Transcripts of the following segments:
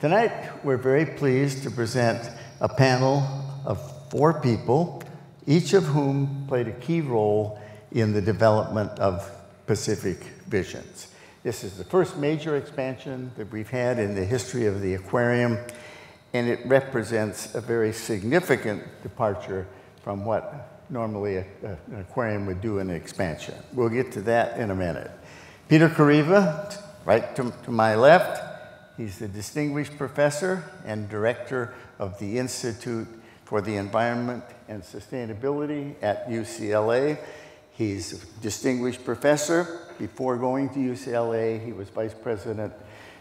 Tonight, we're very pleased to present a panel of four people, each of whom played a key role in the development of Pacific Visions. This is the first major expansion that we've had in the history of the aquarium, and it represents a very significant departure from what normally a, a, an aquarium would do in an expansion. We'll get to that in a minute. Peter Kareiva, right to, to my left, He's the Distinguished Professor and Director of the Institute for the Environment and Sustainability at UCLA. He's a Distinguished Professor. Before going to UCLA, he was Vice President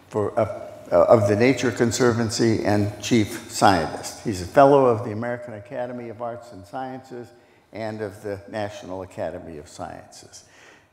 for, uh, uh, of the Nature Conservancy and Chief Scientist. He's a Fellow of the American Academy of Arts and Sciences and of the National Academy of Sciences.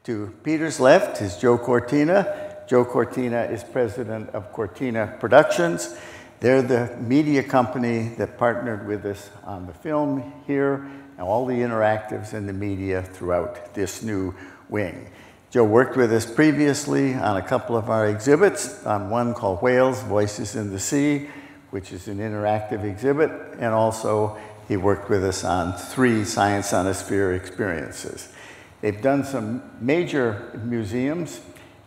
To Peter's left is Joe Cortina. Joe Cortina is president of Cortina Productions. They're the media company that partnered with us on the film here and all the interactives and the media throughout this new wing. Joe worked with us previously on a couple of our exhibits, on one called Whales, Voices in the Sea, which is an interactive exhibit, and also he worked with us on three Science on a Sphere experiences. They've done some major museums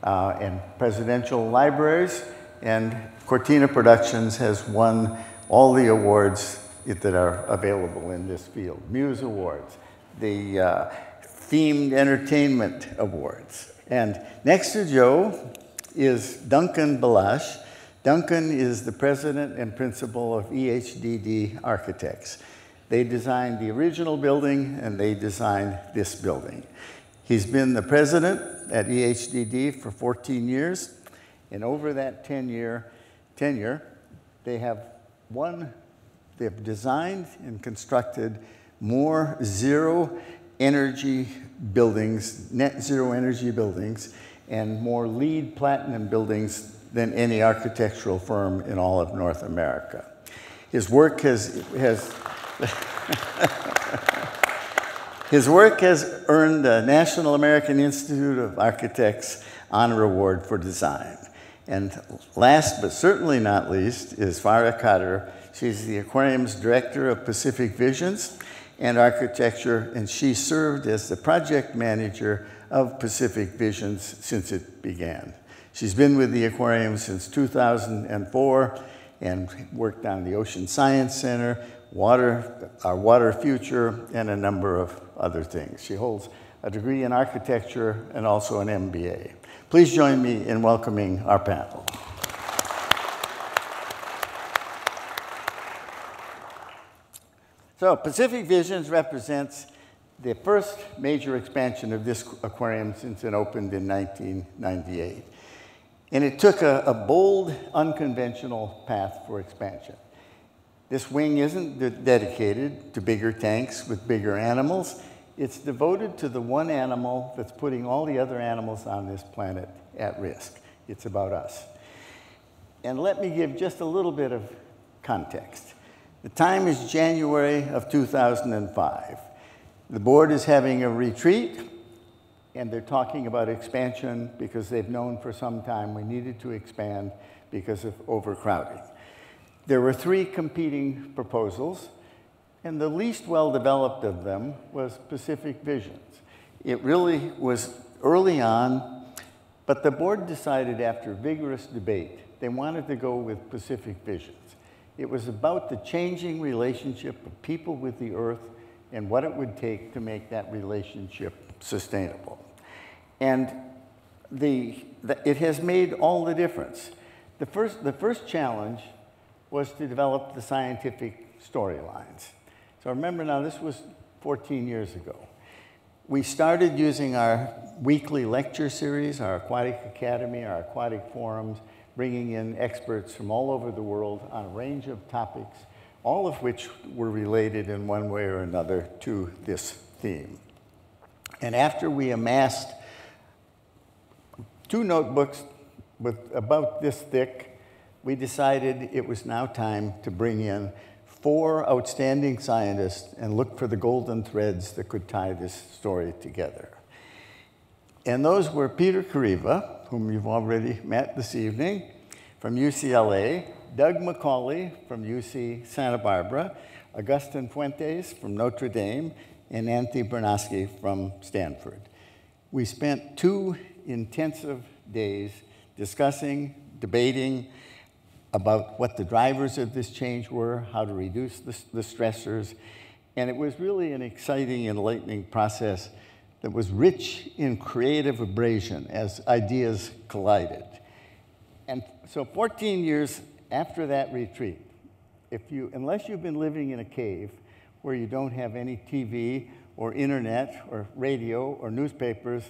uh, and presidential libraries. And Cortina Productions has won all the awards that are available in this field. Muse Awards, the uh, Themed Entertainment Awards. And next to Joe is Duncan Ballash. Duncan is the president and principal of EHDD Architects. They designed the original building and they designed this building. He's been the president at EHDD for 14 years, and over that 10 year tenure, they have one, they've designed and constructed more zero energy buildings, net zero energy buildings, and more LEED platinum buildings than any architectural firm in all of North America. His work has, has His work has earned the National American Institute of Architects Honor Award for Design. And last but certainly not least is Farah Khader. She's the aquarium's director of Pacific Visions and Architecture, and she served as the project manager of Pacific Visions since it began. She's been with the aquarium since 2004 and worked on the Ocean Science Center, water, our water future, and a number of other things. She holds a degree in architecture and also an MBA. Please join me in welcoming our panel. So Pacific Visions represents the first major expansion of this aquarium since it opened in 1998. And it took a, a bold, unconventional path for expansion. This wing isn't dedicated to bigger tanks with bigger animals. It's devoted to the one animal that's putting all the other animals on this planet at risk. It's about us. And let me give just a little bit of context. The time is January of 2005. The board is having a retreat, and they're talking about expansion because they've known for some time we needed to expand because of overcrowding. There were three competing proposals, and the least well developed of them was Pacific Visions. It really was early on, but the board decided after vigorous debate they wanted to go with Pacific Visions. It was about the changing relationship of people with the earth and what it would take to make that relationship sustainable. And the, the, it has made all the difference. The first, the first challenge was to develop the scientific storylines. So remember now, this was 14 years ago. We started using our weekly lecture series, our Aquatic Academy, our aquatic forums, bringing in experts from all over the world on a range of topics, all of which were related in one way or another to this theme. And after we amassed two notebooks with about this thick we decided it was now time to bring in four outstanding scientists and look for the golden threads that could tie this story together. And those were Peter Kareiva, whom you've already met this evening, from UCLA, Doug McCauley from UC Santa Barbara, Augustin Fuentes from Notre Dame, and Anthony Barnosky from Stanford. We spent two intensive days discussing, debating about what the drivers of this change were, how to reduce the, the stressors, and it was really an exciting, enlightening process that was rich in creative abrasion as ideas collided. And so 14 years after that retreat, if you, unless you've been living in a cave where you don't have any TV or internet or radio or newspapers,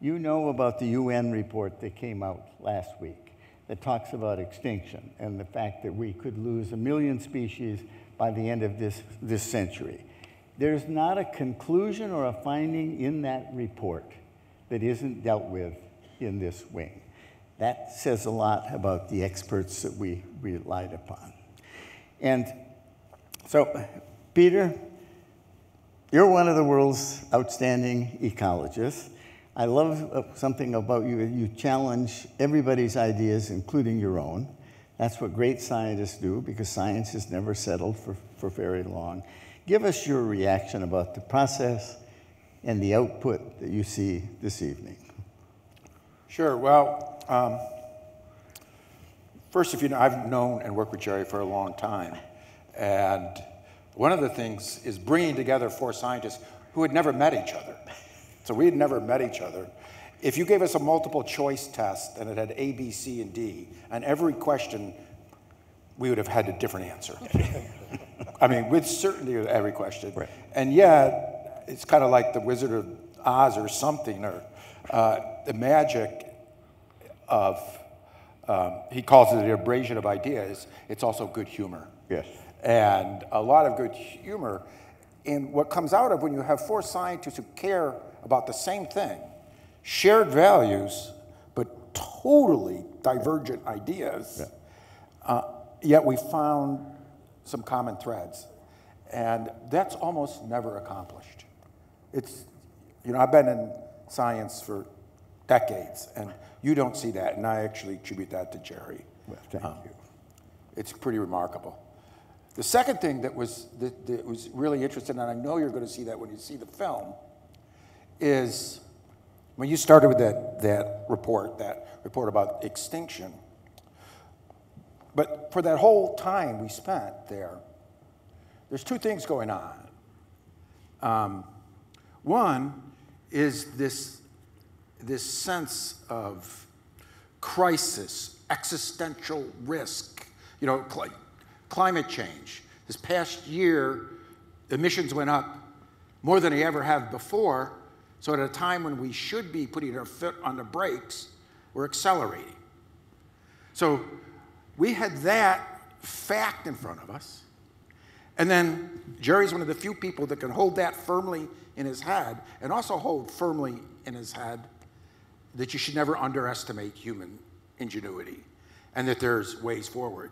you know about the UN report that came out last week that talks about extinction and the fact that we could lose a million species by the end of this, this century. There's not a conclusion or a finding in that report that isn't dealt with in this wing. That says a lot about the experts that we relied upon. And so, Peter, you're one of the world's outstanding ecologists. I love uh, something about you. You challenge everybody's ideas, including your own. That's what great scientists do because science has never settled for, for very long. Give us your reaction about the process and the output that you see this evening. Sure. Well, um, first, if you know, I've known and worked with Jerry for a long time, and one of the things is bringing together four scientists who had never met each other. So we had never met each other. If you gave us a multiple choice test and it had A, B, C, and D, and every question, we would have had a different answer. I mean, with certainty of every question. Right. And yet, it's kind of like the Wizard of Oz or something, or uh, the magic of, um, he calls it the abrasion of ideas. It's also good humor. Yes. And a lot of good humor. And what comes out of when you have four scientists who care about the same thing, shared values, but totally divergent ideas, yeah. uh, yet we found some common threads. And that's almost never accomplished. It's, you know, I've been in science for decades, and you don't see that, and I actually attribute that to Jerry. Well, thank um, you. It's pretty remarkable. The second thing that was, that, that was really interesting, and I know you're going to see that when you see the film, is when you started with that, that report, that report about extinction, but for that whole time we spent there, there's two things going on. Um, one is this, this sense of crisis, existential risk, you know, cl climate change. This past year, emissions went up more than they ever have before. So at a time when we should be putting our foot on the brakes, we're accelerating. So we had that fact in front of us. And then Jerry's one of the few people that can hold that firmly in his head and also hold firmly in his head that you should never underestimate human ingenuity and that there's ways forward.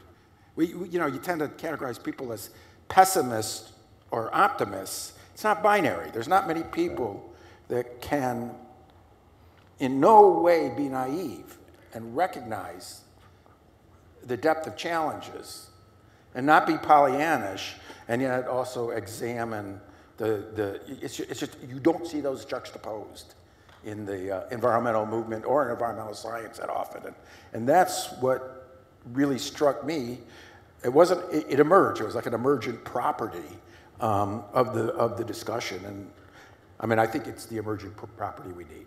We, you know, you tend to categorize people as pessimists or optimists. It's not binary. There's not many people that can in no way be naive and recognize the depth of challenges and not be Pollyannish and yet also examine the, the it's, it's just, you don't see those juxtaposed in the uh, environmental movement or in environmental science that often. And, and that's what really struck me. It wasn't, it, it emerged, it was like an emergent property um, of, the, of the discussion. And I mean, I think it's the emergent property we need.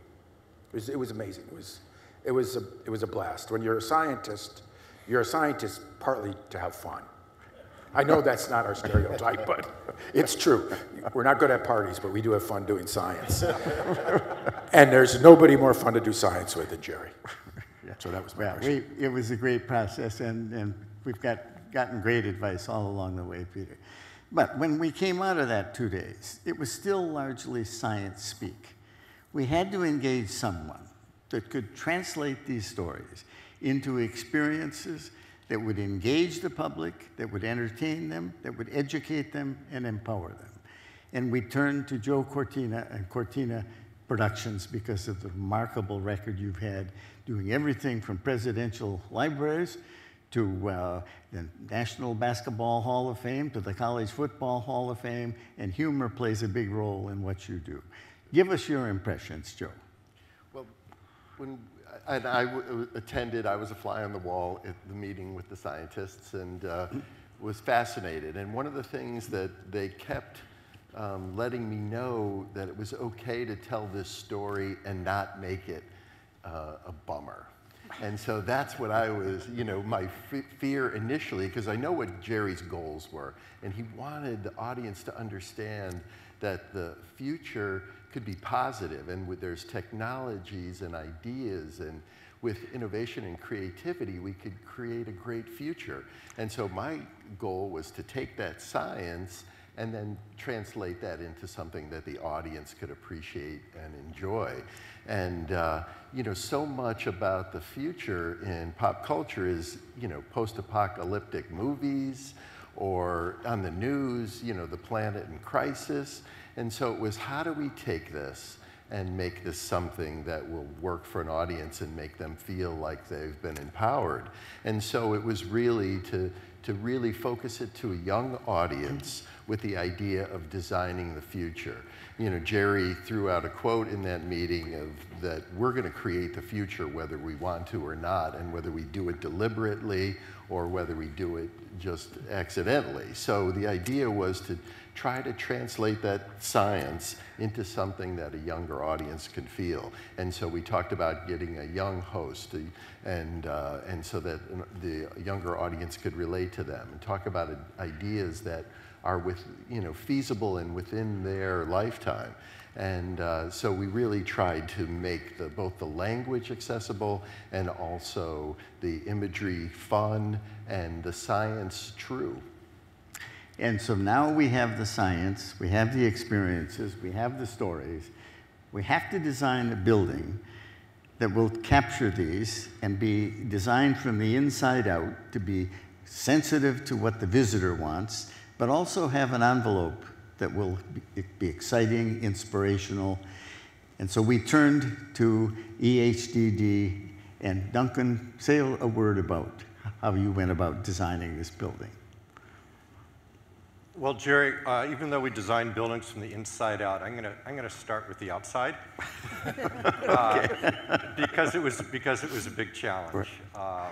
It was, it was amazing. It was, it, was a, it was a blast. When you're a scientist, you're a scientist partly to have fun. I know that's not our stereotype, but it's true. We're not good at parties, but we do have fun doing science. and there's nobody more fun to do science with than Jerry. So that was my well, we, It was a great process, and, and we've got, gotten great advice all along the way, Peter. But when we came out of that two days, it was still largely science speak. We had to engage someone that could translate these stories into experiences that would engage the public, that would entertain them, that would educate them, and empower them. And we turned to Joe Cortina and Cortina Productions because of the remarkable record you've had doing everything from presidential libraries to uh, the National Basketball Hall of Fame, to the College Football Hall of Fame, and humor plays a big role in what you do. Give us your impressions, Joe. Well, when and I attended, I was a fly on the wall at the meeting with the scientists and uh, was fascinated. And one of the things that they kept um, letting me know that it was okay to tell this story and not make it uh, a bummer. And so that's what I was, you know, my f- fear initially, because I know what Jerry's goals were. And he wanted the audience to understand that the future could be positive and with, there's technologies and ideas and with innovation and creativity, we could create a great future. And so my goal was to take that science and then translate that into something that the audience could appreciate and enjoy. And uh, you know, so much about the future in pop culture is you know post-apocalyptic movies, or on the news, you know, the planet in crisis. And so it was how do we take this and make this something that will work for an audience and make them feel like they've been empowered. And so it was really to, to really focus it to a young audience with the idea of designing the future. You know, Jerry threw out a quote in that meeting of that we're going to create the future whether we want to or not, and whether we do it deliberately or whether we do it just accidentally. So the idea was to try to translate that science into something that a younger audience could feel. And so we talked about getting a young host and, uh, and so that the younger audience could relate to them and talk about ideas that are with, you know, feasible and within their lifetime. And uh, so we really tried to make the, both the language accessible and also the imagery fun and the science true. And so now we have the science, we have the experiences, we have the stories. We have to design a building that will capture these and be designed from the inside out to be sensitive to what the visitor wants, but also have an envelope that will be exciting, inspirational. And so we turned to EHDD. And Duncan, say a word about how you went about designing this building. Well, Jerry, uh, even though we design buildings from the inside out, I'm gonna I'm gonna start with the outside uh, because it was because it was a big challenge. Um,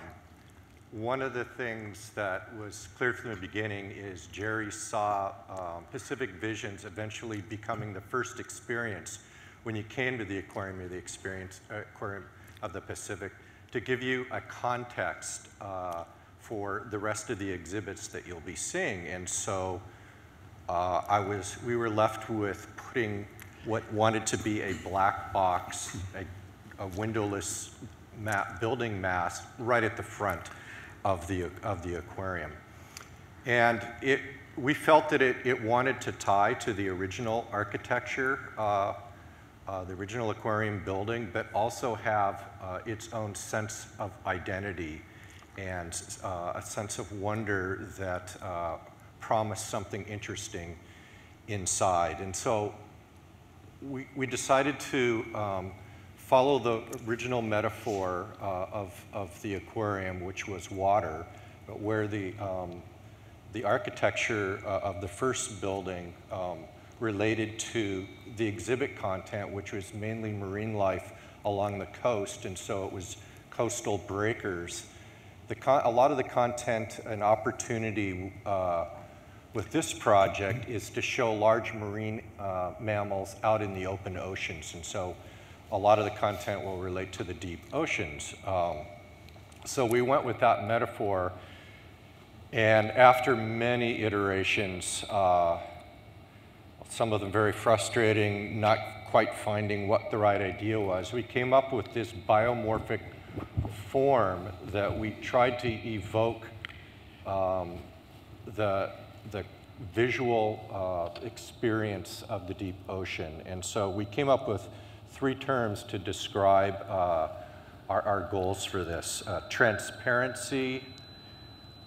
one of the things that was clear from the beginning is Jerry saw um, Pacific Visions eventually becoming the first experience when you came to the aquarium of the experience uh, aquarium of the Pacific to give you a context uh, for the rest of the exhibits that you'll be seeing. And so uh, I was, we were left with putting what wanted to be a black box, a, a windowless mat, building mass right at the front of the, of the aquarium. And it, we felt that it, it wanted to tie to the original architecture, uh, uh, the original aquarium building, but also have uh, its own sense of identity and uh, a sense of wonder that uh, promise something interesting inside. And so we, we decided to um, follow the original metaphor uh, of, of the aquarium, which was water, but where the, um, the architecture uh, of the first building um, related to the exhibit content, which was mainly marine life along the coast, and so it was coastal breakers. The a lot of the content and opportunity uh, with this project is to show large marine uh, mammals out in the open oceans. And so a lot of the content will relate to the deep oceans. Um, so we went with that metaphor. And after many iterations, uh, some of them very frustrating, not quite finding what the right idea was, we came up with this biomorphic form that we tried to evoke um, the the visual uh, experience of the deep ocean. And so we came up with three terms to describe uh, our, our, goals for this. Uh, transparency,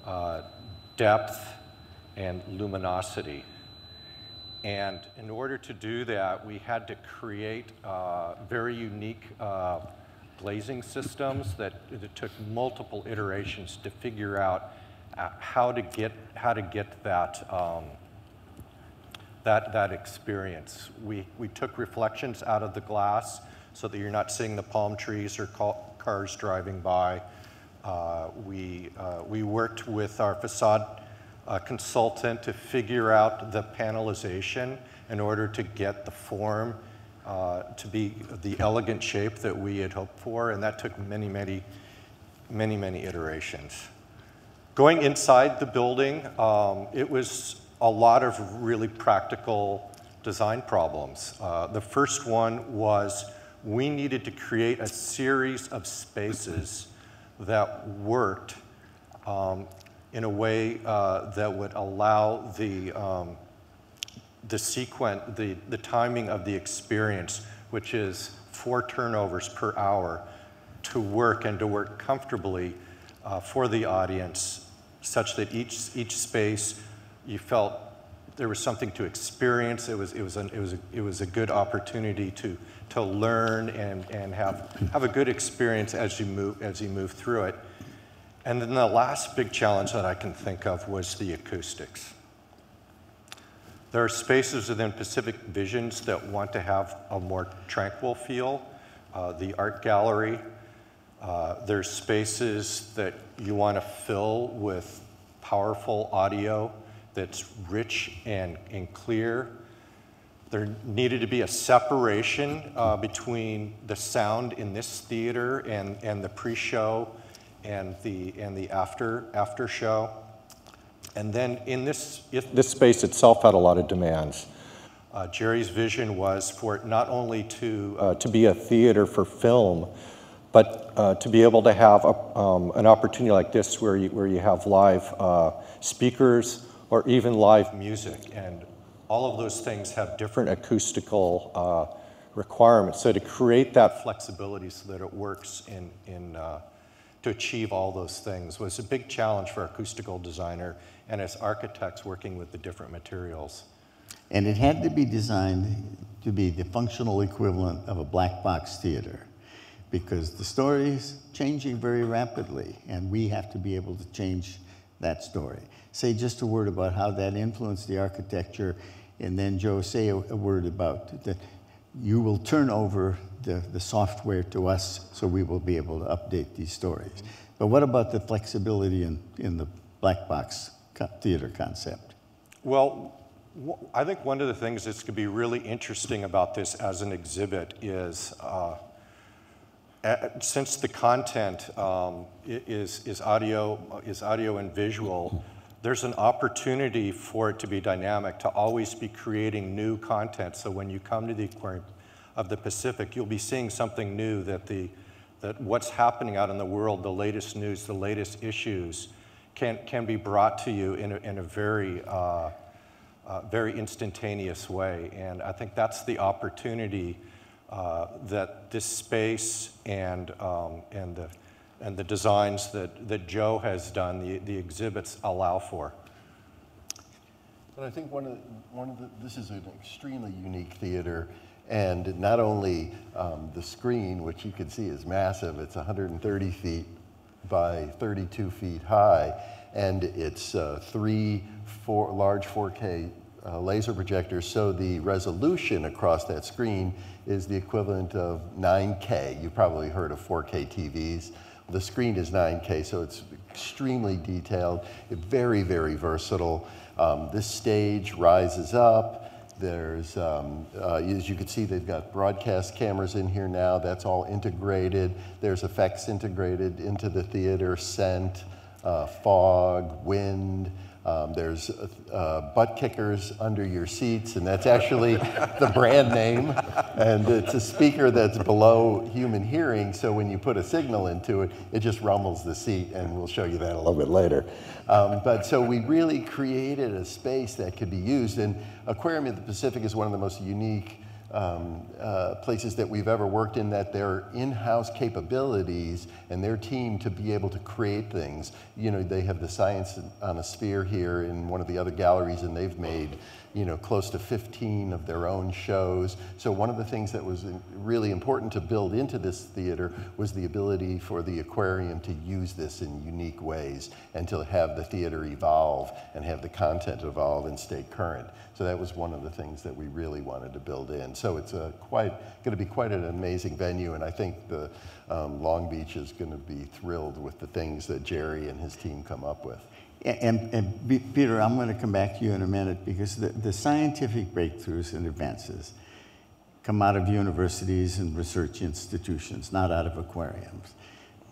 uh, depth, and luminosity. And in order to do that, we had to create uh, very unique uh, glazing systems that it took multiple iterations to figure out uh, how to get how to get that um, that that experience. We we took reflections out of the glass so that you're not seeing the palm trees or ca cars driving by. Uh, we uh, we worked with our facade uh, consultant to figure out the panelization in order to get the form uh, to be the elegant shape that we had hoped for, and that took many, many, many, many iterations. Going inside the building, um, it was a lot of really practical design problems. Uh, the first one was we needed to create a series of spaces that worked um, in a way uh, that would allow the, um, the sequence, the, the timing of the experience, which is four turnovers per hour, to work and to work comfortably uh, for the audience, such that each, each space you felt there was something to experience. It was, it was, an, it was, a, it was a good opportunity to, to learn and, and have, have a good experience as you, move, as you move through it. And then the last big challenge that I can think of was the acoustics. There are spaces within Pacific Visions that want to have a more tranquil feel. Uh, the art gallery, uh, there's spaces that you want to fill with powerful audio that's rich and, and clear. There needed to be a separation uh, between the sound in this theater and, and the pre-show and the, and the after, after show. And then in this, this space itself had a lot of demands. Uh, Jerry's vision was for it not only to, uh, to be a theater for film, but uh, to be able to have a, um, an opportunity like this where you, where you have live uh, speakers or even live music. And all of those things have different acoustical uh, requirements. So to create that flexibility so that it works in, in, uh, to achieve all those things was a big challenge for acoustical designer and as architects working with the different materials. And it had to be designed to be the functional equivalent of a black box theater because the story is changing very rapidly and we have to be able to change that story. Say just a word about how that influenced the architecture and then Joe say a, a word about that you will turn over the, the software to us so we will be able to update these stories. But what about the flexibility in, in the black box theater concept? Well, I think one of the things that's going to be really interesting about this as an exhibit is uh, since the content um, is, is, audio, is audio and visual, there's an opportunity for it to be dynamic, to always be creating new content. So when you come to the aquarium of the Pacific, you'll be seeing something new that, the, that what's happening out in the world, the latest news, the latest issues, can, can be brought to you in a, in a very, uh, uh, very instantaneous way. And I think that's the opportunity uh, that this space and, um, and the and the designs that, that Joe has done, the, the exhibits allow for. But I think one of, the, one of the, this is an extremely unique theater, and not only um, the screen, which you can see is massive, it's 130 feet by 32 feet high, and it's uh, three four, large 4K uh, laser projectors, so the resolution across that screen is the equivalent of 9K. You've probably heard of 4K TVs. The screen is 9K, so it's extremely detailed, very, very versatile. Um, this stage rises up. There's, um, uh, as you can see, they've got broadcast cameras in here now. That's all integrated. There's effects integrated into the theater, scent, uh, fog, wind. Um, there's uh, butt kickers under your seats, and that's actually the brand name. And it's a speaker that's below human hearing, so when you put a signal into it, it just rumbles the seat, and we'll show you that a little bit later. Um, but so we really created a space that could be used, and Aquarium of the Pacific is one of the most unique um, uh, places that we've ever worked in that their in-house capabilities and their team to be able to create things. You know, they have the science on a sphere here in one of the other galleries, and they've made you know, close to 15 of their own shows. So one of the things that was really important to build into this theater was the ability for the aquarium to use this in unique ways and to have the theater evolve and have the content evolve and stay current. So that was one of the things that we really wanted to build in. So it's a quite going to be quite an amazing venue, and I think the um, Long Beach is going to be thrilled with the things that Jerry and his team come up with. And, and, Peter, I'm going to come back to you in a minute because the, the scientific breakthroughs and advances come out of universities and research institutions, not out of aquariums.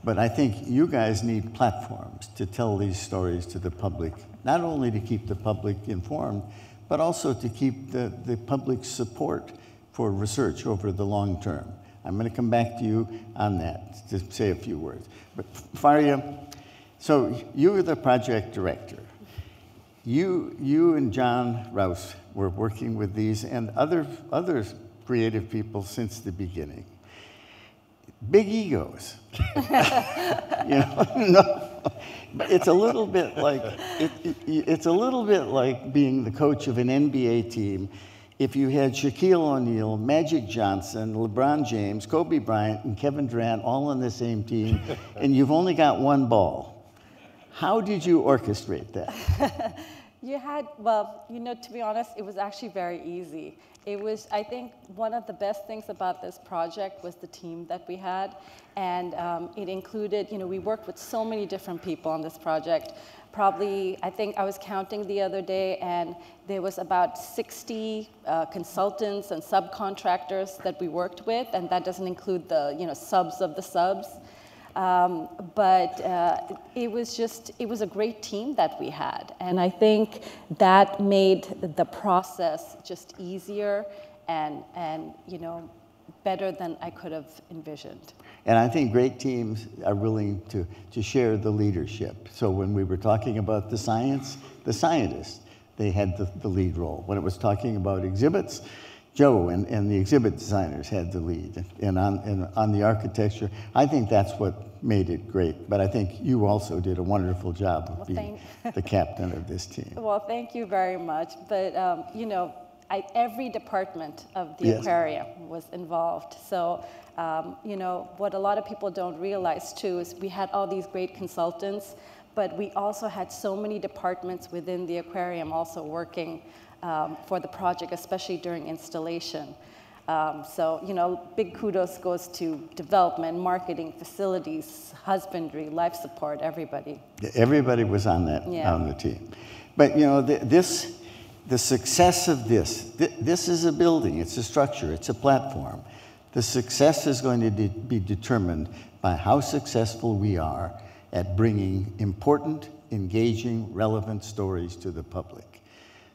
But I think you guys need platforms to tell these stories to the public, not only to keep the public informed, but also to keep the, the public support for research over the long term. I'm going to come back to you on that to say a few words. But Faria, so you were the project director. You, you and John Rouse were working with these and other, other creative people since the beginning. Big egos. you know, no, it's a little bit like it, it, it's a little bit like being the coach of an NBA team. If you had Shaquille O'Neal, Magic Johnson, LeBron James, Kobe Bryant, and Kevin Durant all on the same team, and you've only got one ball how did you orchestrate that? you had, well, you know, to be honest, it was actually very easy. It was, I think, one of the best things about this project was the team that we had. And um, it included, you know, we worked with so many different people on this project. Probably, I think I was counting the other day, and there was about 60 uh, consultants and subcontractors that we worked with, and that doesn't include the, you know, subs of the subs. Um, but uh, it was just, it was a great team that we had. And I think that made the process just easier and, and you know, better than I could have envisioned. And I think great teams are willing to, to share the leadership. So when we were talking about the science, the scientists, they had the, the lead role. When it was talking about exhibits, Joe and, and the exhibit designers had the lead. And on, and on the architecture, I think that's what made it great. But I think you also did a wonderful job of well, being the captain of this team. Well, thank you very much. But, um, you know, I, every department of the yes. aquarium was involved. So, um, you know, what a lot of people don't realize too is we had all these great consultants, but we also had so many departments within the aquarium also working um, for the project, especially during installation. Um, so, you know, big kudos goes to development, marketing, facilities, husbandry, life support, everybody. Everybody was on that, yeah. on the team. But, you know, the, this, the success of this, th this is a building, it's a structure, it's a platform. The success is going to de be determined by how successful we are at bringing important, engaging, relevant stories to the public.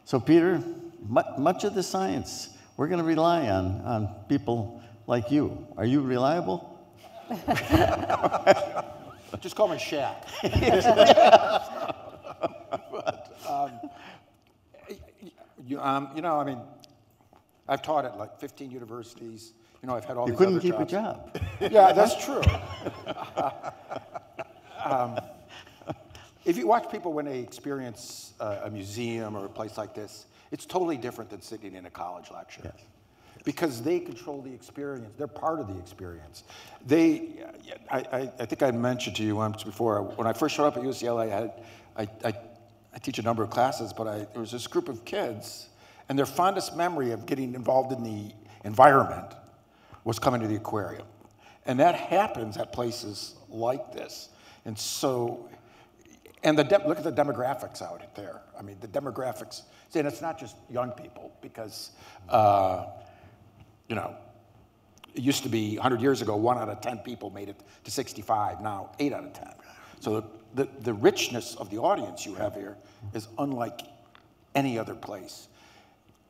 So, Peter, much of the science, we're going to rely on, on people like you. Are you reliable? Just call me Shaq. but, um, you, um, you, know, I mean, I've taught at like 15 universities. You know, I've had all you these couldn't keep jobs. a job. yeah, that's true. um, if you watch people when they experience uh, a museum or a place like this, it's totally different than sitting in a college lecture. Yes. Because they control the experience. They're part of the experience. They, I, I, think I mentioned to you once before, when I first showed up at UCLA, I, had, I, I, I teach a number of classes, but I, there was this group of kids, and their fondest memory of getting involved in the environment was coming to the aquarium. And that happens at places like this. And so and the look at the demographics out there. I mean, the demographics, and it's not just young people because, uh, you know, it used to be 100 years ago, one out of 10 people made it to 65. Now, eight out of 10. So the, the richness of the audience you have here is unlike any other place.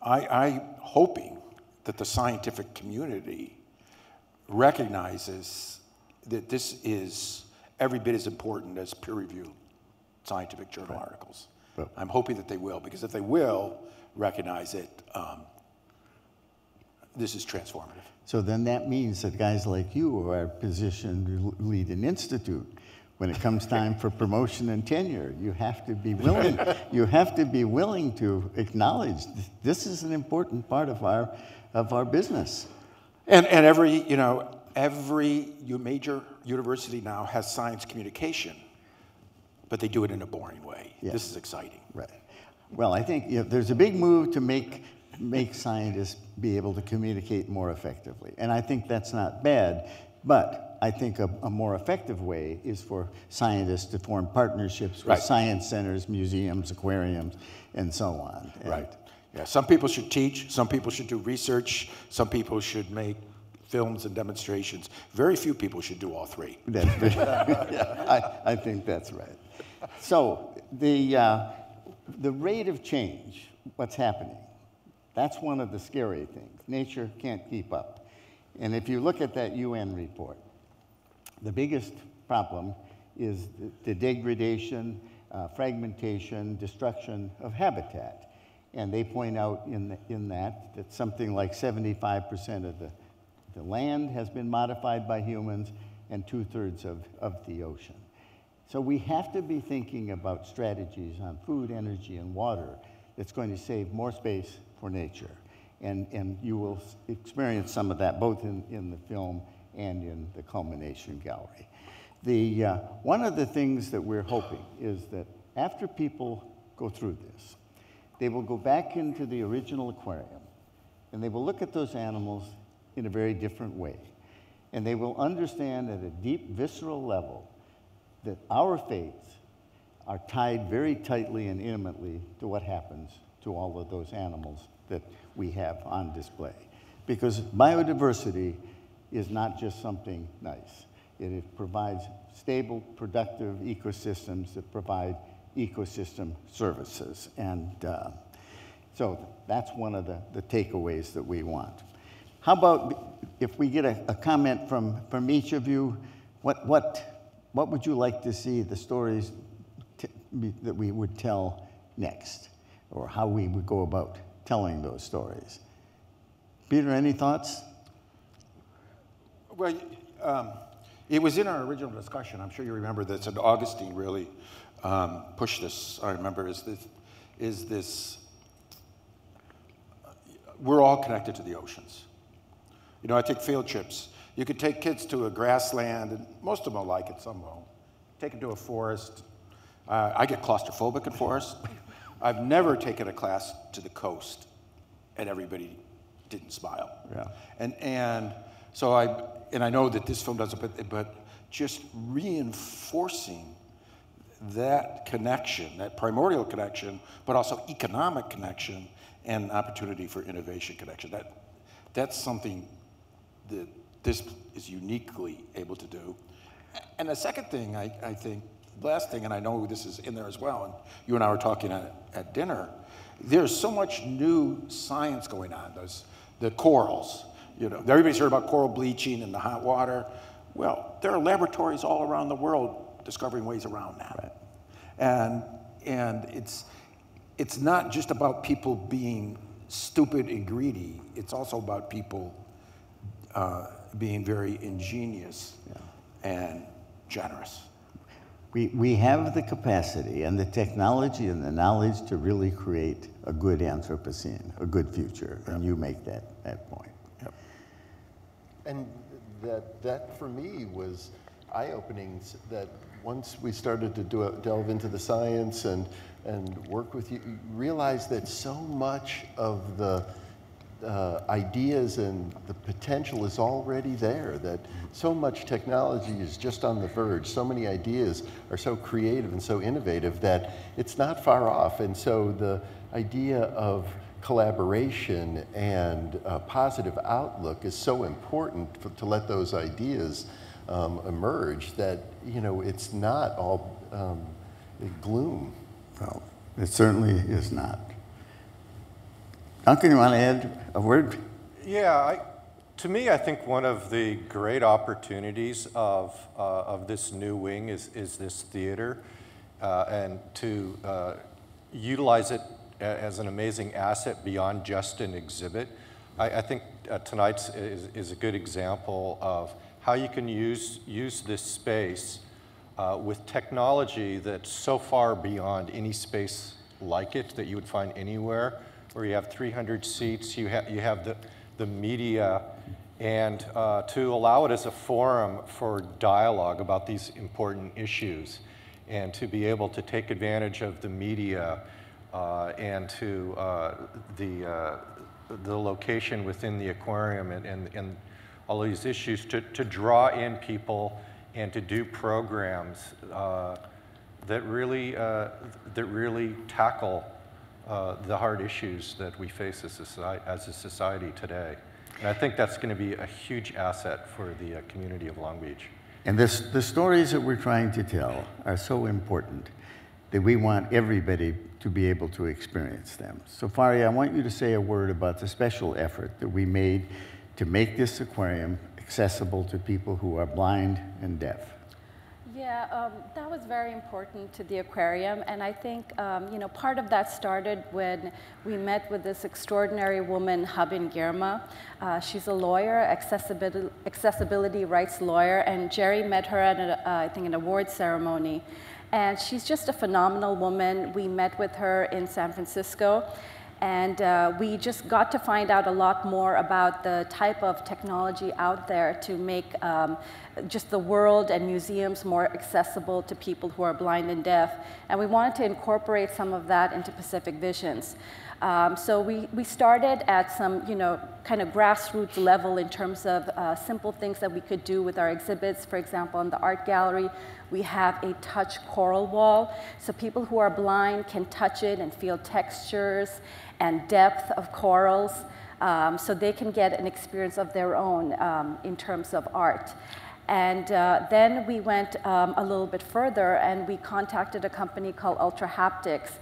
I, I'm hoping that the scientific community recognizes that this is every bit as important as peer review scientific journal right. articles. Right. I'm hoping that they will, because if they will recognize it, um, this is transformative. So then that means that guys like you are positioned to lead an institute. When it comes time for promotion and tenure, you have to be willing, you have to be willing to acknowledge th- this is an important part of our, of our business. And, and every, you know, every major university now has science communication, but they do it in a boring way. Yeah. This is exciting. Right. Well, I think you know, there's a big move to make, make scientists be able to communicate more effectively. And I think that's not bad, but I think a, a more effective way is for scientists to form partnerships with Right. science centers, museums, aquariums, and so on. And Right. Yeah, some people should teach, some people should do research, some people should make films and demonstrations. Very few people should do all three. Yeah, I, I think that's right. So the, uh, the rate of change, what's happening, that's one of the scary things. Nature can't keep up. And if you look at that UN report, the biggest problem is the, degradation, uh, fragmentation, destruction of habitat. And they point out in, the, in that that something like 75% of the, the land has been modified by humans and two thirds of, of the ocean. So we have to be thinking about strategies on food, energy, and water that's going to save more space for nature. And, and you will experience some of that both in, in the film and in the culmination gallery. The, uh, one of the things that we're hoping is that after people go through this, they will go back into the original aquarium and they will look at those animals in a very different way. And they will understand at a deep, visceral level that our fates are tied very tightly and intimately to what happens to all of those animals that we have on display. Because biodiversity is not just something nice, It, provides stable, productive ecosystems that provide ecosystem services. And uh, so that's one of the, the takeaways that we want. How about if we get a, a comment from, from each of you? What, what, what would you like to see the stories be, that we would tell next? Or how we would go about telling those stories? Peter, any thoughts? Well, um, it was in our original discussion. I'm sure you remember and Augustine really um, pushed this. I remember is this is this. We're all connected to the oceans. You know, I take field trips. You could take kids to a grassland, and most of them will like it, some won't. Take them to a forest. Uh, I get claustrophobic in forests. I've never taken a class to the coast, and everybody didn't smile. Yeah. And, and so I, and I know that this film doesn't, but, but just reinforcing that connection, that primordial connection, but also economic connection and opportunity for innovation connection. That, that's something that this is uniquely able to do. And the second thing, I, I think, last thing, and I know this is in there as well, and you and I were talking at, at dinner, there's so much new science going on. There's the corals, you know, everybody's heard about coral bleaching and the hot water. Well, there are laboratories all around the world discovering ways around that. And, and it's, it's not just about people being stupid and greedy, it's also about people uh, being very ingenious and generous. We, we have the capacity and the technology and the knowledge to really create a good Anthropocene, a good future, and you make that, that point. And that, that for me was eye-opening, that once we started to do, delve into the science and, and work with you, you realize that so much of the uh, ideas and the potential is already there, that so much technology is just on the verge, so many ideas are so creative and so innovative that it's not far off. And so the idea of collaboration and a positive outlook is so important for, to let those ideas um, emerge that, you know, it's not all um, gloom. Well, it certainly is not. Duncan, you want to add a word? Yeah, I, to me, I think one of the great opportunities of, uh, of this new wing is, is this theater, uh, and to uh, utilize it as an amazing asset beyond just an exhibit. I, I think uh, tonight's is, is a good example of how you can use, use this space uh, with technology that's so far beyond any space like it that you would find anywhere, where you have 300 seats, you, ha you have the, the media, and uh, to allow it as a forum for dialogue about these important issues, and to be able to take advantage of the media uh, and to uh, the, uh, the location within the aquarium and, and, and all these issues to, to draw in people and to do programs uh, that really, uh, that really tackle uh, the hard issues that we face as a, society, as a society today. And I think that's going to be a huge asset for the uh, community of Long Beach. And this, the stories that we're trying to tell are so important that we want everybody to be able to experience them. So, Fari, I want you to say a word about the special effort that we made to make this aquarium accessible to people who are blind and deaf. Yeah, um, that was very important to the aquarium, and I think um, you know part of that started when we met with this extraordinary woman, Haben Girma. Uh, she's a lawyer, accessibility, accessibility rights lawyer, and Jerry met her at a, uh, I think an award ceremony, and she's just a phenomenal woman. We met with her in San Francisco, and uh, we just got to find out a lot more about the type of technology out there to make um, just the world and museums more accessible to people who are blind and deaf. And we wanted to incorporate some of that into Pacific Visions. Um, so we, we started at some, you know, kind of grassroots level in terms of uh, simple things that we could do with our exhibits. For example, in the art gallery, we have a touch coral wall. So people who are blind can touch it and feel textures and depth of corals. Um, so they can get an experience of their own um, in terms of art. And uh, then we went um, a little bit further and we contacted a company called Ultrahaptics.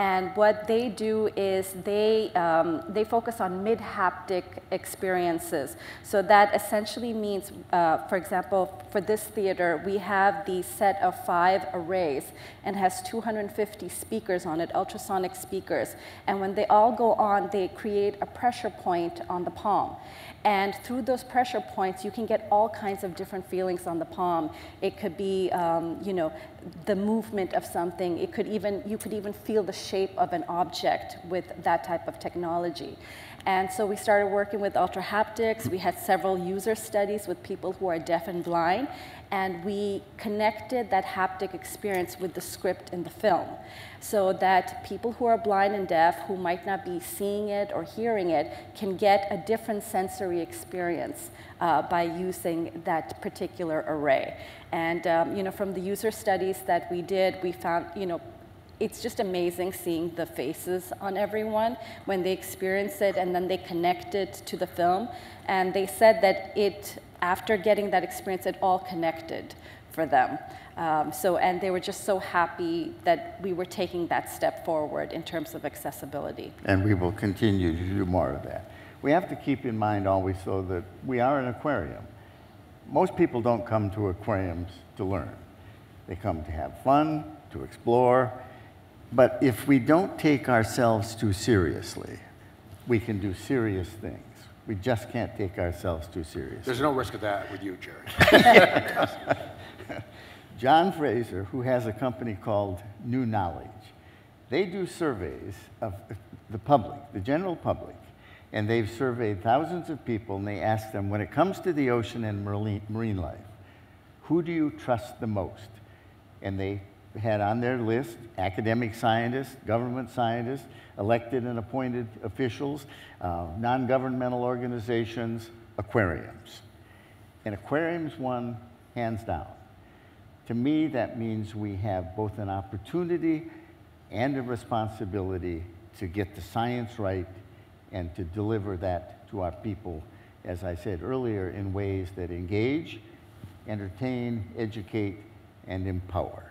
And what they do is they, um, they focus on mid-haptic experiences. So that essentially means, uh, for example, for this theater, we have the set of five arrays and has 250 speakers on it, ultrasonic speakers. And when they all go on, they create a pressure point on the palm. And through those pressure points, you can get all kinds of different feelings on the palm. It could be, um, you know, the movement of something. It could even, you could even feel the shape of an object with that type of technology. And so we started working with Ultrahaptics. We had several user studies with people who are deaf and blind, and we connected that haptic experience with the script in the film so that people who are blind and deaf, who might not be seeing it or hearing it, can get a different sensory experience uh, by using that particular array. And um, you know, from the user studies that we did, we found you know, it's just amazing seeing the faces on everyone when they experience it and then they connect it to the film. And they said that it, after getting that experience, it all connected for them. Um, so, and they were just so happy that we were taking that step forward in terms of accessibility. And we will continue to do more of that. We have to keep in mind always, though, that we are an aquarium. Most people don't come to aquariums to learn. They come to have fun, to explore, but if we don't take ourselves too seriously, we can do serious things. We just can't take ourselves too seriously. There's no risk of that with you, Jerry. John Fraser, who has a company called New Knowledge, they do surveys of the public, the general public, and they've surveyed thousands of people and they ask them, when it comes to the ocean and marine life, who do you trust the most? And they had on their list academic scientists, government scientists, elected and appointed officials, uh, non governmental organizations, aquariums. And aquariums won hands down. To me, that means we have both an opportunity and a responsibility to get the science right and to deliver that to our people, as I said earlier, in ways that engage, entertain, educate, and empower.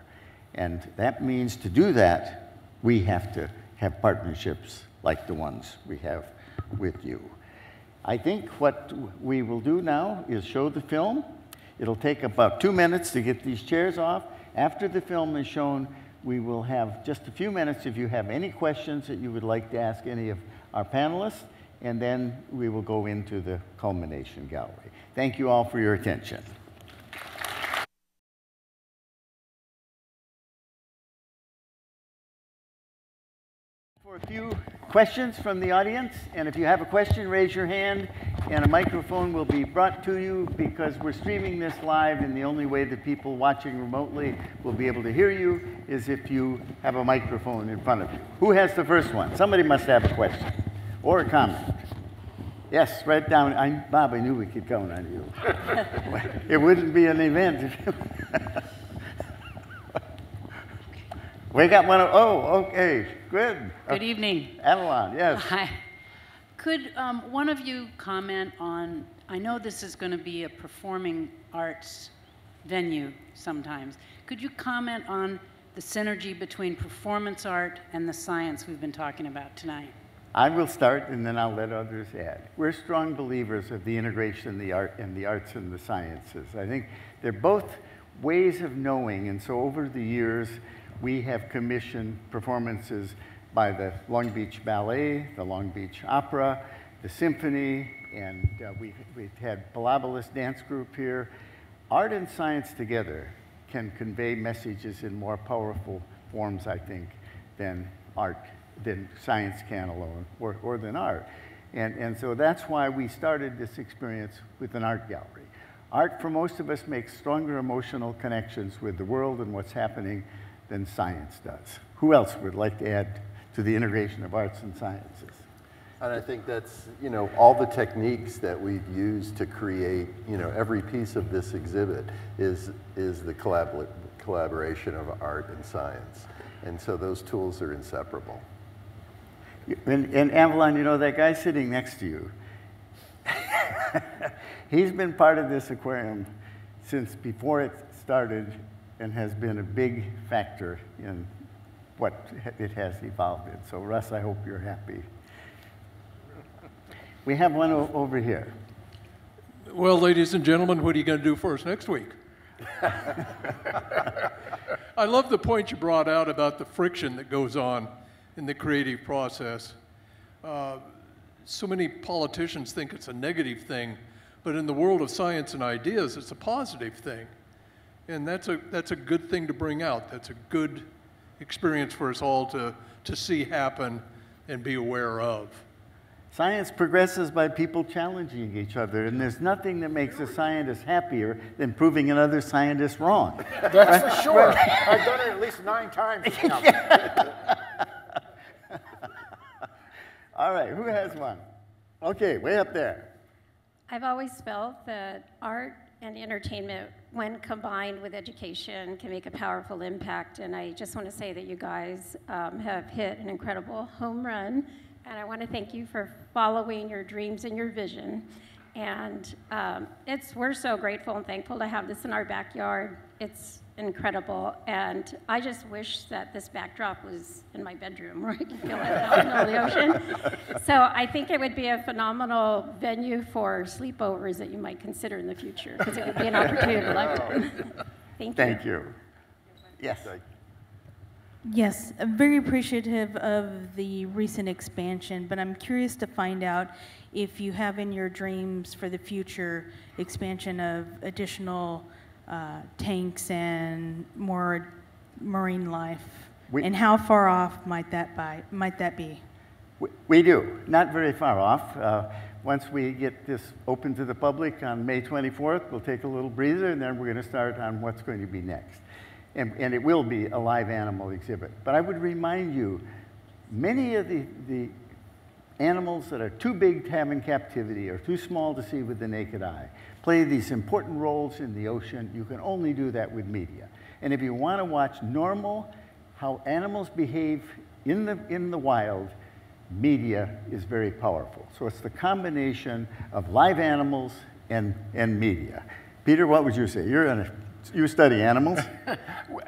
And that means to do that, we have to have partnerships like the ones we have with you. I think what we will do now is show the film. It'll take about two minutes to get these chairs off. After the film is shown, we will have just a few minutes if you have any questions that you would like to ask any of our panelists. and then we will go into the culmination gallery. Thank you all for your attention. For a few questions from the audience, and if you have a question, raise your hand, and a microphone will be brought to you because we're streaming this live, and the only way that people watching remotely will be able to hear you is if you have a microphone in front of you. Who has the first one? Somebody must have a question or a comment. Yes, right down. I, Bob, I knew we could count on you. it wouldn't be an event. we got one. Of, oh, okay, good. Good evening. Avalon, yes. Hi. Could um, one of you comment on, I know this is going to be a performing arts venue sometimes. Could you comment on the synergy between performance art and the science we've been talking about tonight? I will start and then I'll let others add. We're strong believers of the integration of the art and the arts and the sciences. I think they're both ways of knowing, and so over the years, we have commissioned performances by the Long Beach Ballet, the Long Beach Opera, the Symphony, and uh, we've, we've had Pilobolus Dance Group here. Art and science together can convey messages in more powerful forms, I think, than art than science can alone or, or than art. And, and so that's why we started this experience with an art gallery. Art, for most of us, makes stronger emotional connections with the world and what's happening than science does. Who else would like to add to the integration of arts and sciences? And I think that's, you know, all the techniques that we've used to create, you know, every piece of this exhibit is, is the collabor collaboration of art and science. And so those tools are inseparable. And, and Avalon, you know, that guy sitting next to you, he's been part of this aquarium since before it started and has been a big factor in what it has evolved in. So, Russ, I hope you're happy. We have one over here. Well, ladies and gentlemen, what are you going to do for us next week? I love the point you brought out about the friction that goes on in the creative process. Uh, so many politicians think it's a negative thing, but in the world of science and ideas, it's a positive thing. And that's a, that's a good thing to bring out. That's a good experience for us all to, to see happen and be aware of. Science progresses by people challenging each other, and there's nothing that makes a scientist happier than proving another scientist wrong. That's for sure. I've done it at least nine times now. All right, who has one? Okay, way up there. I've always felt that art and entertainment, when combined with education, can make a powerful impact. And I just want to say that you guys um, have hit an incredible home run. And I want to thank you for following your dreams and your vision. And um, it's, we're so grateful and thankful to have this in our backyard. It's incredible. And I just wish that this backdrop was in my bedroom where I could feel it out in the ocean. So I think it would be a phenomenal venue for sleepovers that you might consider in the future because it would be an opportunity to lifetime. Thank you. Thank you. Yes. Yes, I'm very appreciative of the recent expansion, but I'm curious to find out if you have in your dreams for the future expansion of additional uh, tanks and more marine life? We- and how far off might that, by, might that be? We- We do, not very far off. Uh, Once we get this open to the public on May 24th, we'll take a little breather, and then we're going to start on what's going to be next. And, and it will be a live animal exhibit. But I would remind you, many of the, the animals that are too big to have in captivity or too small to see with the naked eye play these important roles in the ocean. You can only do that with media. And if you want to watch normal, how animals behave in the, in the wild, media is very powerful. So it's the combination of live animals and, and media. Peter, what would you say? You're in a, you study animals.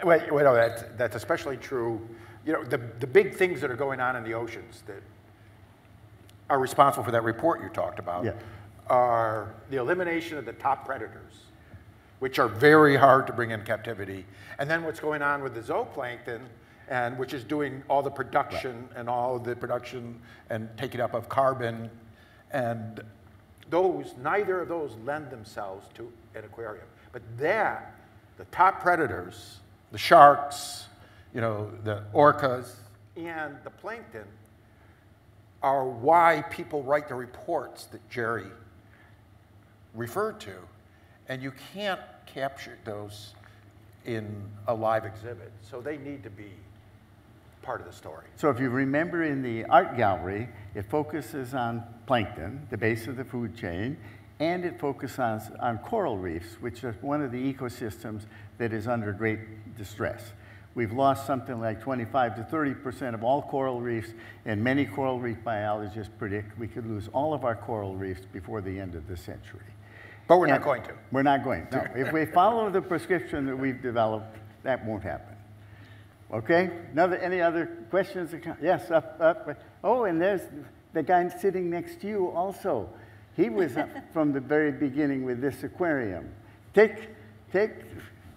Wait, wait, no, that's, that's especially true. You know, the, the big things that are going on in the oceans that are responsible for that report you talked about Yeah. Are the elimination of the top predators, which are very hard to bring in captivity, and then what's going on with the zooplankton, and which is doing all the production and all the production and taking up of carbon. And those, neither of those lend themselves to an aquarium. But that, the top predators, the sharks, you know, the orcas, and the plankton are why people write the reports that Jerry referred to. And you can't capture those in a live exhibit. So they need to be part of the story. So if you remember in the art gallery, it focuses on plankton, the base of the food chain, and it focuses on, on coral reefs, which is one of the ecosystems that is under great distress. We've lost something like 25 to 30% of all coral reefs, and many coral reef biologists predict we could lose all of our coral reefs before the end of the century. But we're not going to. We're not going to. If we follow the prescription that we've developed, that won't happen. Okay? Another, any other questions? Yes, up, up. Oh, and there's the guy sitting next to you also. He was up from the very beginning with this aquarium. Take, take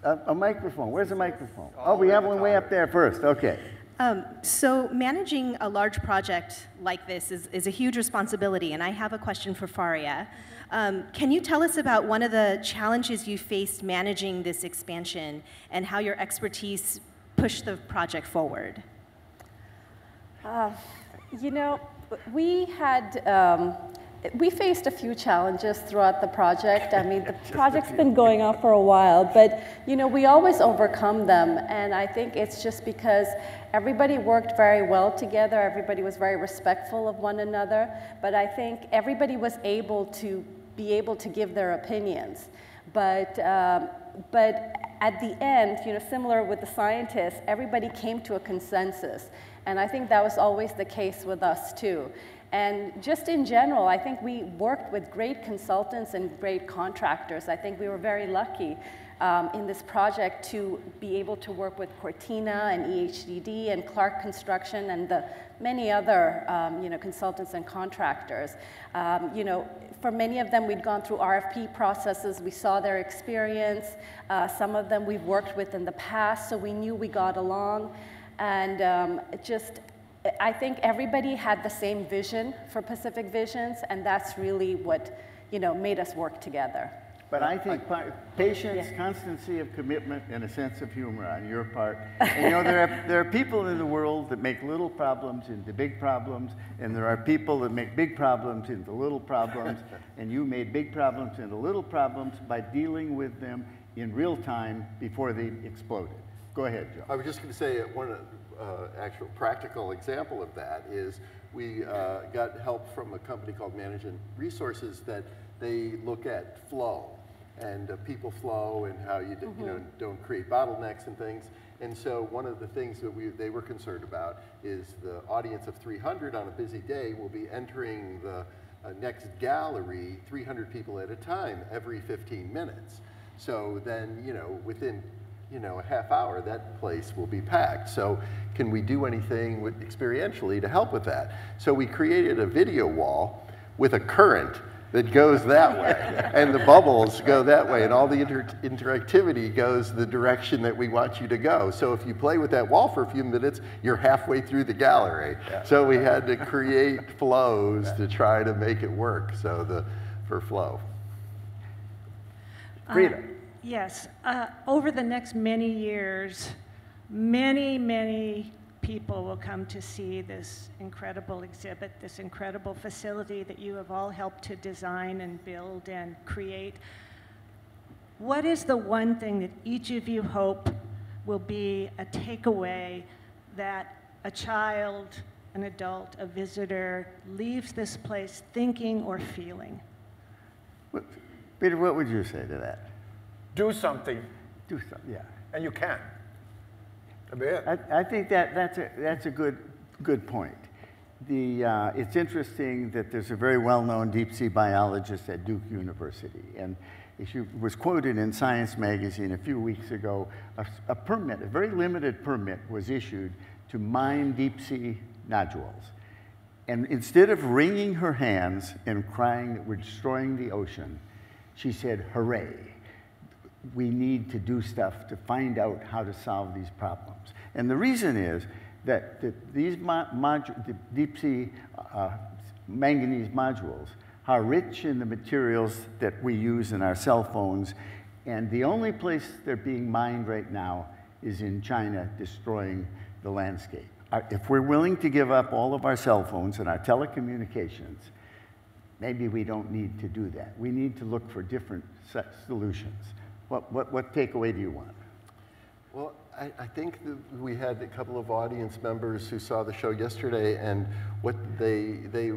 a, a microphone. Where's the microphone? Oh, we have one way up there first. Okay. Um, so managing a large project like this is, is a huge responsibility, and I have a question for Faria. Um, can you tell us about one of the challenges you faced managing this expansion and how your expertise pushed the project forward? Uh, you know, we had, um, we faced a few challenges throughout the project. I mean, the project's been going on for a while, but, you know, we always overcome them. And I think it's just because everybody worked very well together, everybody was very respectful of one another, but I think everybody was able to be able to give their opinions. But, um, but at the end, you know, similar with the scientists, everybody came to a consensus. And I think that was always the case with us too. And just in general, I think we worked with great consultants and great contractors. I think we were very lucky um, in this project to be able to work with Cortina and EHDD and Clark Construction and the many other um, you know, consultants and contractors. Um, you know, for many of them, we'd gone through RFP processes. We saw their experience. Uh, some of them we've worked with in the past, so we knew we got along. And um, just, I think everybody had the same vision for Pacific Visions, and that's really what, you know, made us work together. But I think pa- patience, constancy of commitment, and a sense of humor on your part. And you know, there are, there are people in the world that make little problems into big problems, and there are people that make big problems into little problems, and you made big problems into little problems by dealing with them in real time before they exploded. Go ahead, Joe. I was just going to say uh, one uh, actual practical example of that is we uh, got help from a company called Management Resources that they look at flow and uh, people flow and how you, d- you know don't create bottlenecks and things. And so one of the things that we, they were concerned about is the audience of 300 on a busy day will be entering the uh, next gallery 300 people at a time every 15 minutes. So then, you know, within you know, a half hour, that place will be packed. So can we do anything with, experientially to help with that? So we created a video wall with a current that goes that way, and the bubbles go that way, and all the inter interactivity goes the direction that we want you to go. So if you play with that wall for a few minutes, you're halfway through the gallery. So we had to create flows to try to make it work. So the for flow. Frida. Yes. Uh, over the next many years, many, many people will come to see this incredible exhibit, this incredible facility that you have all helped to design and build and create. What is the one thing that each of you hope will be a takeaway that a child, an adult, a visitor leaves this place thinking or feeling? Peter, what would you say to that? Do something, Do something, yeah. and you can. That'd be it. I, I think that that's a, that's a good, good point. The, uh, it's interesting that there's a very well-known deep sea biologist at Duke University, and she was quoted in Science magazine a few weeks ago. A, a permit, a very limited permit, was issued to mine deep sea nodules. And instead of wringing her hands and crying that we're destroying the ocean, she said, "Hooray! We need to do stuff to find out how to solve these problems. And the reason is that, that these the deep sea uh, manganese nodules are rich in the materials that we use in our cell phones. And the only place they're being mined right now is in China, destroying the landscape. Uh, If we're willing to give up all of our cell phones and our telecommunications, maybe we don't need to do that. We need to look for different solutions. What, what, what takeaway do you want? Well, I, I think we had a couple of audience members who saw the show yesterday, and what they they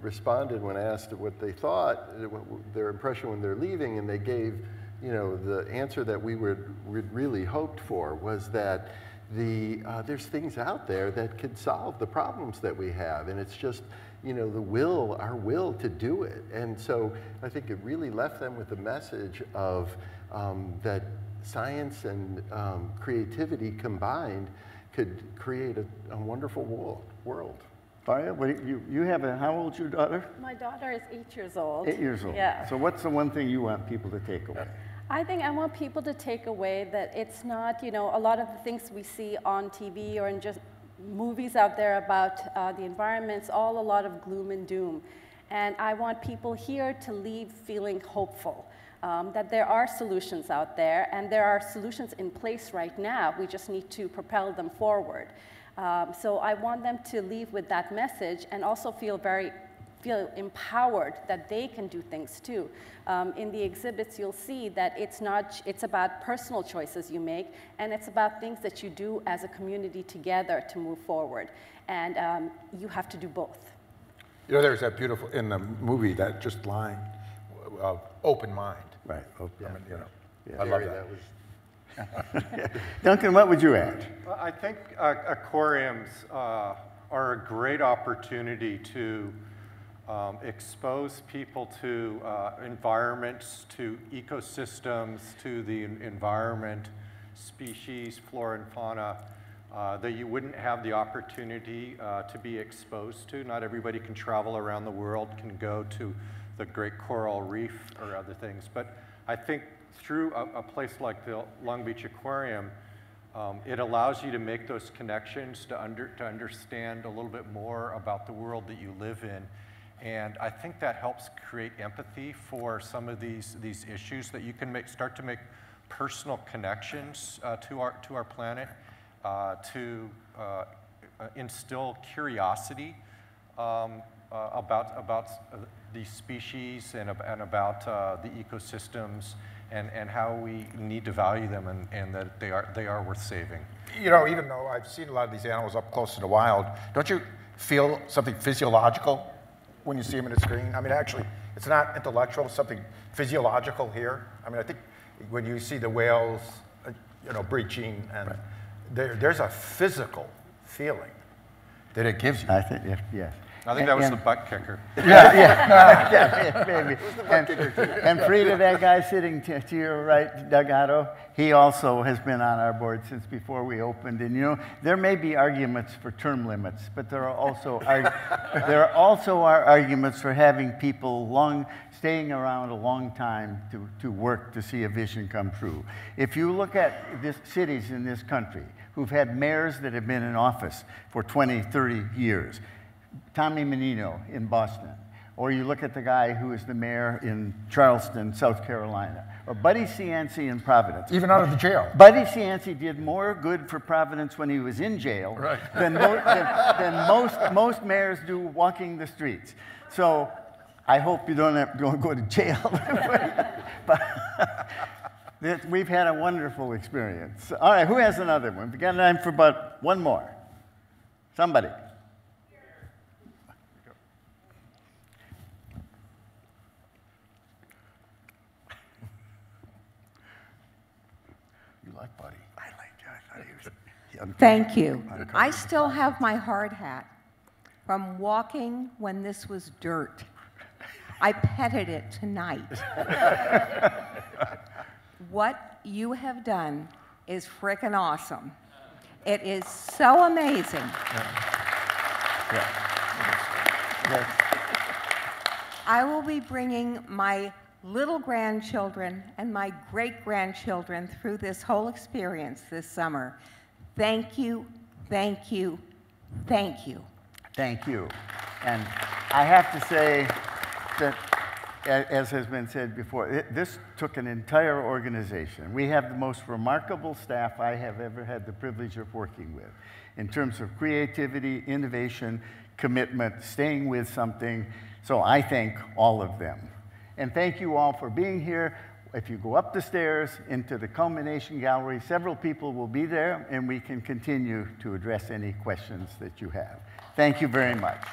responded when asked what they thought, uh, their impression when they're leaving, and they gave, you know, the answer that we would would really hoped for was that the uh, there's things out there that could solve the problems that we have, and it's just you know the will, our will to do it, and so I think it really left them with the message of um, that science and um, creativity combined could create a, a wonderful wo- world. Faria, what do you, you have a, how old's your daughter? My daughter is eight years old. Eight years old. Yeah. So what's the one thing you want people to take away? I think I want people to take away that it's not, you know, a lot of the things we see on TV or in just movies out there about uh, the environment's all a lot of gloom and doom. And I want people here to leave feeling hopeful. Um, that there are solutions out there, and there are solutions in place right now. We just need to propel them forward. Um, so I want them to leave with that message and also feel very feel empowered that they can do things too. Um, in the exhibits, you'll see that it's not, it's about personal choices you make, and it's about things that you do as a community together to move forward. And um, you have to do both. You know, there's that beautiful, in the movie, that just line, uh, open mind. Right. Oh, I mean, you know, Yeah. I love Gary, that. was Duncan, what would you add? Well, I think uh, aquariums uh, are a great opportunity to um, expose people to uh, environments, to ecosystems, to the en- environment, species, flora and fauna uh, that you wouldn't have the opportunity uh, to be exposed to. Not everybody can travel around the world, can go to the Great Coral Reef or other things. But I think through a, a place like the Long Beach Aquarium, um, it allows you to make those connections to, under, to understand a little bit more about the world that you live in. And I think that helps create empathy for some of these, these issues that you can make, start to make personal connections uh, to, our, to our planet, uh, to uh, instill curiosity um, uh, about, about these species and, and about uh, the ecosystems and, and how we need to value them and, and that they are, they are worth saving. You know, even though I've seen a lot of these animals up close in the wild, don't you feel something physiological when you see them in the screen? I mean, actually, it's not intellectual, it's something physiological here. I mean, I think when you see the whales, uh, you know, breaching, and there, there's a physical feeling that it gives you. I think, yes, yes. I think that was And- the butt kicker. Yeah, yeah, yeah, maybe. And, and Frida, that guy sitting to, to your right, Doug Otto, he also has been on our board since before we opened. And you know, there may be arguments for term limits, but there are also arg- there are also are arguments for having people long staying around a long time to, to work to see a vision come true. If you look at this, cities in this country who've had mayors that have been in office for 20, 30 years, Tommy Menino in Boston, or you look at the guy who is the mayor in Charleston, South Carolina, or Buddy Cianci in Providence. Even out of the jail. Buddy Cianci did more good for Providence when he was in jail Right. than, mo- than, than most, most mayors do walking the streets. So I hope you don't have to go- go to jail. but we've had a wonderful experience. All right, who has another one? We've got time for about one more. Somebody. You like Buddy? I like Josh. I thought he Thank you. I still have my hard hat from walking when this was dirt. I petted it tonight. what you have done is frickin' awesome. It is so amazing. I will be bringing my little grandchildren and my great grandchildren through this whole experience this summer. Thank you, thank you, thank you. Thank you. And I have to say that as has been said before, it, this took an entire organization. We have the most remarkable staff I have ever had the privilege of working with in terms of creativity, innovation, commitment, staying with something. So I thank all of them. And thank you all for being here. If you go up the stairs into the culmination gallery, several people will be there and we can continue to address any questions that you have. Thank you very much.